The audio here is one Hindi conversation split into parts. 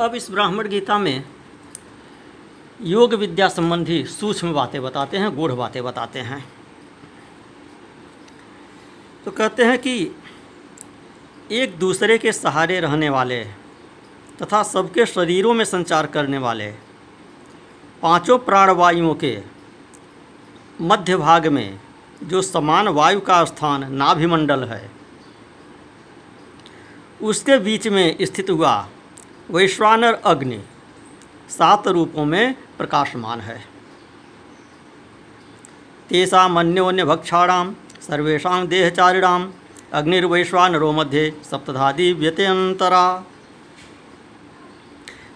अब इस ब्राह्मण गीता में योग विद्या संबंधी सूक्ष्म बातें बताते हैं, गूढ़ बातें बताते हैं। तो कहते हैं कि एक दूसरे के सहारे रहने वाले तथा सबके शरीरों में संचार करने वाले पाँचों प्राणवायुओं के मध्य भाग में जो समान वायु का स्थान नाभिमंडल है, उसके बीच में स्थित हुआ वैश्वानर अग्नि सात रूपों में प्रकाशमान है। तेषा मन्योन्य भक्षाणाम सर्वेशा देहचारिणाम अग्निर्वैश्वानरो मध्ये सप्तधादि व्यत्यंतरा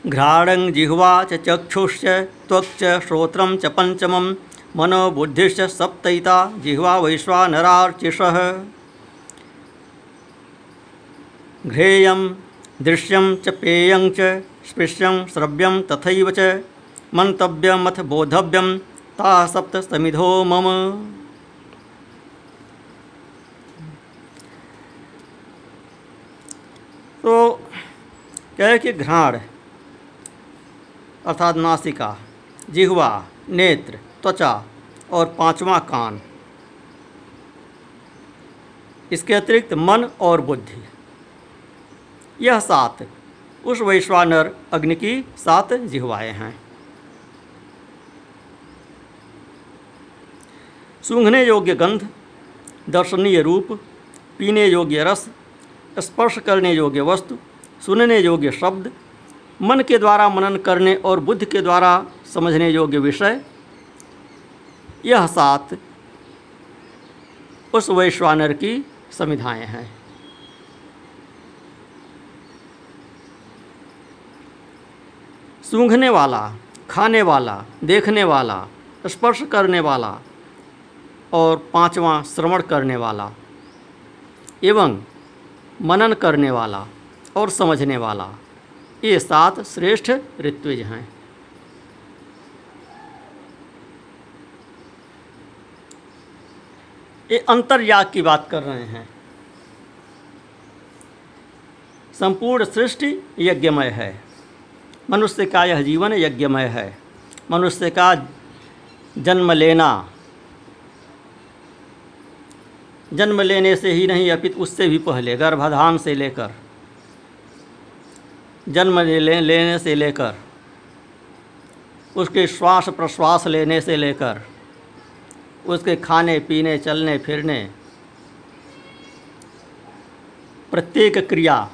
घ्राणं जिह्वा च चक्षुश्च त्वक् च श्रोत्रं च पञ्चमं मनो बुद्धिश्च सप्तैता, जिह्वा वैश्वानरार्चिषः। घ्रेयं दृश्यं च पेयं च, स्पृश्यं, श्रव्यं तथैव च। मन्तव्यमथ बोधव्यं ताः सप्त समिधो मम। तो कहे कि घ्राण, अर्थात नासिका, जिह्वा, नेत्र, त्वचा और पांचवा कान, इसके अतिरिक्त मन और बुद्धि। यह सात। उस वैश्वानर अग्नि की सात जिह्वाएँ हैं। सूंघने योग्य गंध, दर्शनीय रूप, पीने योग्य रस, स्पर्श करने योग्य वस्तु, सुनने योग्य शब्द, मन के द्वारा मनन करने और बुद्धि के द्वारा समझने योग्य विषय। यह सात उस वैश्वानर की समिधाएँ हैं। सूंघने वाला, खाने वाला, देखने वाला, स्पर्श करने वाला और पांचवा श्रवण करने वाला एवं मनन करने वाला और समझने वाला। ये सात श्रेष्ठ ऋत्विज हैं। ये अंतर्याग की बात कर रहे हैं। संपूर्ण सृष्टि यज्ञमय है। मनुष्य का यह जीवन यज्ञमय है। मनुष्य का जन्म लेना, जन्म लेने से ही नहीं, अपित उससे भी पहले, गर्भाधान से लेकर, जन्म ले लेने से लेकर, उसके श्वास प्रश्वास लेने से लेकर, उसके खाने, पीने, चलने, फिरने, प्रत्येक क्रिया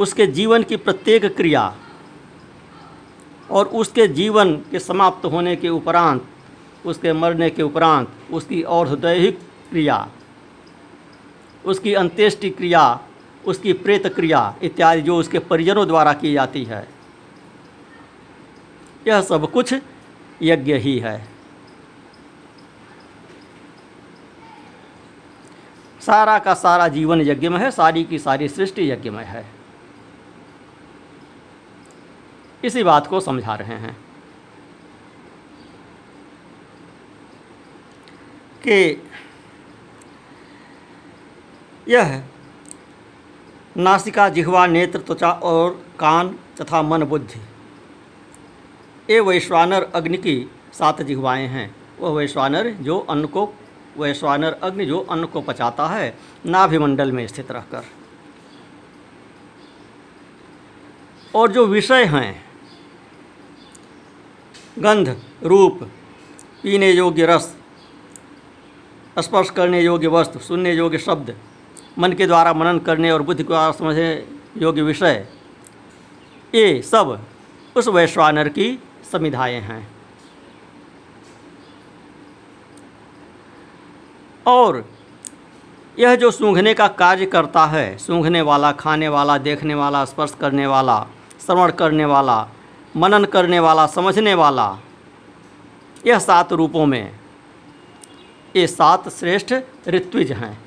उसके जीवन की प्रत्येक क्रिया और उसके जीवन के समाप्त होने के उपरांत, उसके मरने के उपरांत, उसकी और्धदैहिक क्रिया, उसकी अंत्येष्टि क्रिया, उसकी प्रेत क्रिया इत्यादि जो उसके परिजनों द्वारा की जाती है। यह सब कुछ यज्ञ ही है। सारा का सारा जीवन यज्ञ में है, सारी की सारी सृष्टि यज्ञ में है। इसी बात को समझा रहे हैं। कि यह नासिका, जिह्वा, नेत्र, त्वचा और कान तथा मन बुद्धि, ये वैश्वानर अग्नि की सात जिह्वाएँ हैं। वह वैश्वानर जो अन्न को, वैश्वानर अग्नि जो अन्न को पचाता है, नाभिमंडल में स्थित रहकर। और जो विषय हैं गंध, रूप, पीने योग्य रस, स्पर्श करने योग्य वस्तु, सुनने योग्य शब्द, मन के द्वारा मनन करने और बुद्धि के समझने योग्य विषय, ये सब उस वैश्वानर की समिधाएँ हैं। और यह जो सूंघने का कार्य करता है, सूंघने वाला, खाने वाला, देखने वाला, स्पर्श करने वाला, श्रवण करने वाला मनन करने वाला, समझने वाला, यह सात रूपों में, ये सात श्रेष्ठ ऋत्विज हैं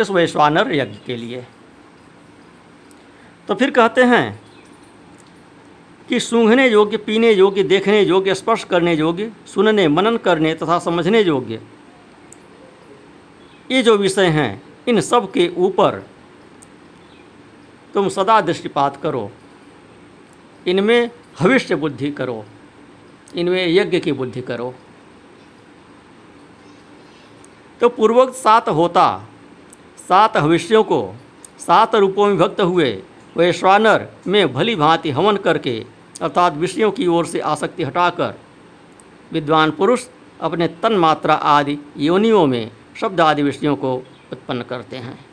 इस वैश्वानर यज्ञ के लिए। तो फिर कहते हैं कि सूंघने योग्य, पीने योग्य, देखने योग्य, स्पर्श करने योग्य, सुनने, मनन करने तथा समझने योग्य, ये जो विषय हैं, इन सब के ऊपर तुम सदा दृष्टिपात करो। इनमें भविष्य बुद्धि करो। इनमें यज्ञ की बुद्धि करो। तो पूर्वोक्त सात होता, सात भविष्यों को, सात रूपों में भक्त हुए वैश्वानर में भली भांति हवन करके, अर्थात विषयों की ओर से आसक्ति हटाकर, विद्वान पुरुष अपने तन मात्रा आदि योनियों में शब्द आदि विषयों को उत्पन्न करते हैं।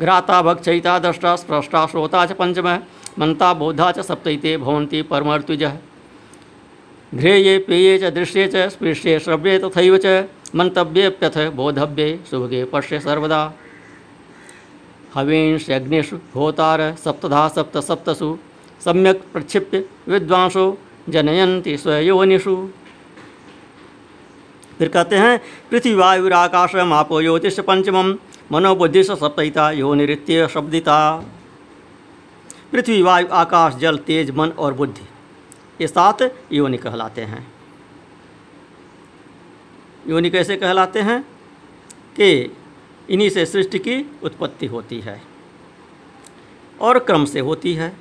घ्राता भक्षयिता दृष्टा स्प्रष्टा श्रोता च पंचम मंता बोधा च सप्तते, भवन्ति परमर्तुज। घ्रेये, पेये च दृश्ये च स्पृश्ये श्रव्ये तथैव च बोधव्ये शुभगे पश्य सर्वदा। हवींश यज्ञेशु होतार सप्तधा, सप्त सप्तसु, सम्यक प्रक्षिप्य, विद्वांसो जनयंती स्वयोनिषु। फिर कहते हैं, पृथ्वी, वायु आकाश मापो ज्योतिष पंचम मनोबुद्धि सप्तहिता, यो नित्य शब्दिता। पृथ्वी, वायु, आकाश, जल, तेज, मन और बुद्धि, ये सात योनि कहलाते हैं। योनि कैसे कहलाते हैं? कि इन्हीं से सृष्टि की उत्पत्ति होती है और क्रम से होती है।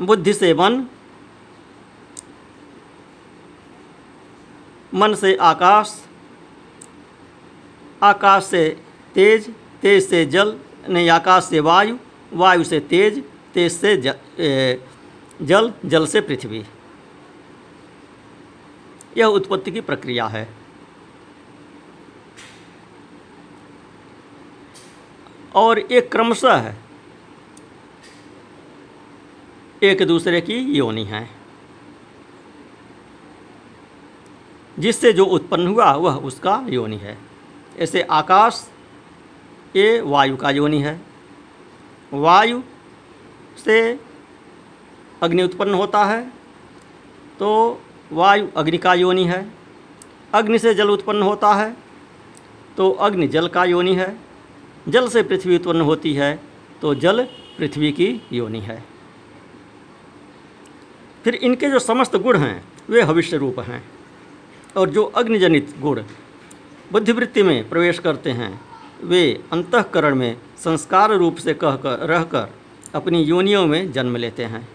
बुद्धि से मन मन से आकाश आकाश से तेज तेज से जल नहीं आकाश से वायु वायु से तेज तेज से जल, ए, जल जल से पृथ्वी। यह उत्पत्ति की प्रक्रिया है। और एक क्रमशः है। एक दूसरे की योनि है। जिससे जो उत्पन्न हुआ वह उसका योनि है। ऐसे आकाश ये वायु का योनि है। वायु से अग्नि उत्पन्न होता है तो वायु अग्नि का योनि है। अग्नि से जल उत्पन्न होता है तो अग्नि जल का योनि है। जल से पृथ्वी उत्पन्न होती है तो जल पृथ्वी की योनि है। फिर इनके जो समस्त गुण हैं, वे भविष्य रूप हैं और जो अग्निजनित गुण बुद्धिवृत्ति में प्रवेश करते हैं। वे अंतकरण में संस्कार रूप से कह कर रहकर अपनी योनियों में जन्म लेते हैं।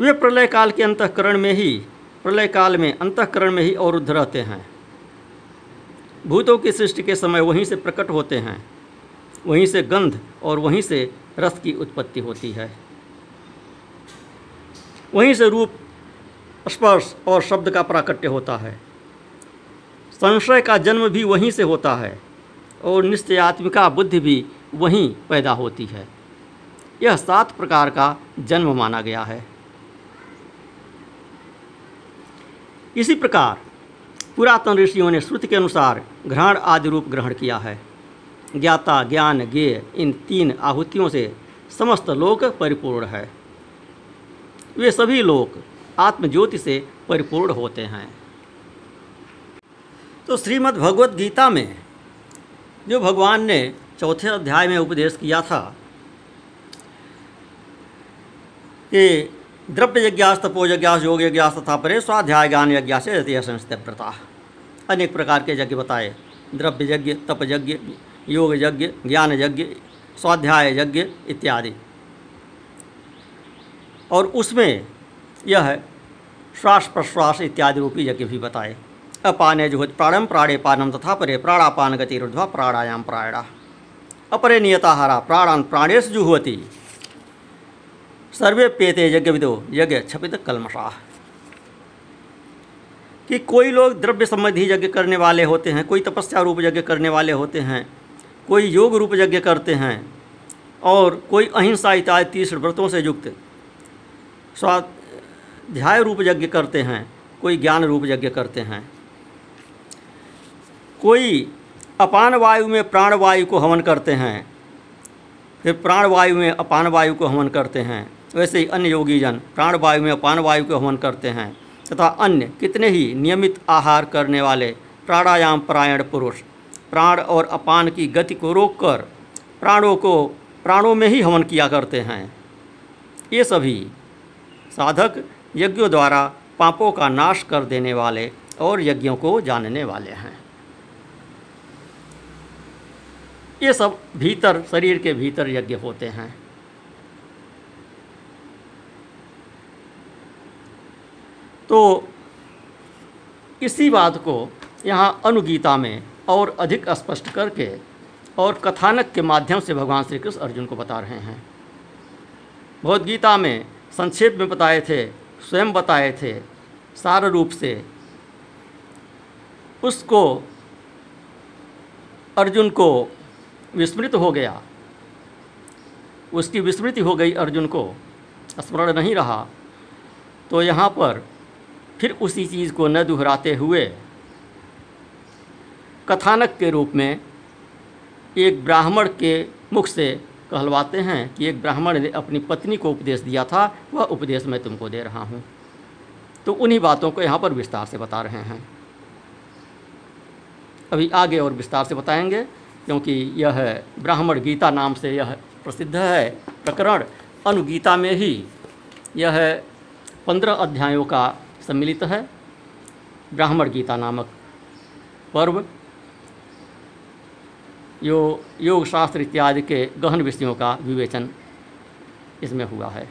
वे प्रलय काल के अंतकरण में ही प्रलय काल में अंतकरण में ही अवरुद्ध रहते हैं। भूतों की सृष्टि के समय वहीं से प्रकट होते हैं। वहीं से गंध और वहीं से रस की उत्पत्ति होती है। वहीं से रूप स्पर्श और शब्द का प्राकट्य होता है। संशय का जन्म भी वहीं से होता है और निश्चयात्मिका बुद्धि भी वहीं पैदा होती है। यह सात प्रकार का जन्म माना गया है। इसी प्रकार पुरातन ऋषियों ने श्रुति के अनुसार ग्रहण आदि रूप ग्रहण किया है। ज्ञाता, ज्ञान, ज्ञेय, इन तीन आहुतियों से समस्त लोक परिपूर्ण है। वे सभी लोक आत्मज्योति से परिपूर्ण होते हैं। तो श्रीमद् भगवत गीता में जो भगवान ने चौथे अध्याय में उपदेश किया था कि द्रव्य यज्ञास तपो यज्ञास योग यज्ञास तथा परे स्वाध्याय ज्ञान यज्ञ से यतीय अनेक प्रकार के यज्ञ बताए। द्रव्य यज्ञ तप यज्ञ योग यज्ञ ज्ञान यज्ञ स्वाध्याय यज्ञ इत्यादि। और उसमें यह श्वास प्रश्वास इत्यादि रूपी यज्ञ भी बताए। अपाने जुहत प्राणम प्राणे पानम तथा परे प्राणापान गति रुद्वा प्राणायाम प्राणा अपरे नियताहारा प्राणान प्राणेश जुहवती। सर्वे पेते यज्ञ विदो यज्ञ छपित कलमशाह कि कोई लोग द्रव्य संबंधी यज्ञ करने वाले होते हैं, कोई तपस्या रूप यज्ञ करने वाले होते हैं, कोई योग रूप यज्ञ करते हैं, और कोई अहिंसा इत्यादि तीस व्रतों से युक्त स्वाध्याय रूप यज्ञ करते हैं, कोई ज्ञान रूप यज्ञ करते हैं। कोई अपान वायु में प्राण वायु को हवन करते हैं, फिर प्राण वायु में अपान वायु को हवन करते हैं। वैसे ही अन्य योगी जन प्राण वायु में अपान वायु को हवन करते हैं, तथा अन्य कितने ही नियमित आहार करने वाले प्राणायाम परायण पुरुष, प्राण और अपान की गति को रोककर प्राणों को प्राणों में ही हवन किया करते हैं। ये सभी साधक यज्ञों द्वारा पापों का नाश कर देने वाले और यज्ञों को जानने वाले हैं। ये सब भीतर, शरीर के भीतर यज्ञ होते हैं। तो इसी बात को यहाँ अनुगीता में और अधिक स्पष्ट करके और कथानक के माध्यम से भगवान श्री कृष्ण अर्जुन को बता रहे हैं। भगवद गीता में संक्षेप में बताए थे स्वयं बताए थे सार रूप से। उसको, अर्जुन को विस्मृत हो गया। उसकी विस्मृति हो गई अर्जुन को। स्मरण नहीं रहा। तो यहाँ पर फिर उसी चीज़ को न दोहराते हुए कथानक के रूप में एक ब्राह्मण के मुख से कहलवाते हैं कि एक ब्राह्मण ने अपनी पत्नी को उपदेश दिया था, वह उपदेश मैं तुमको दे रहा हूँ। तो उन्हीं बातों को यहाँ पर विस्तार से बता रहे हैं। अभी आगे और विस्तार से बताएँगे, क्योंकि यह ब्राह्मण गीता नाम से यह प्रसिद्ध है। प्रकरण अनुगीता में ही यह पंद्रह अध्यायों का सम्मिलित है। ब्राह्मण गीता नामक पर्व यो योग शास्त्र इत्यादि के गहन विषयों का विवेचन इसमें हुआ है।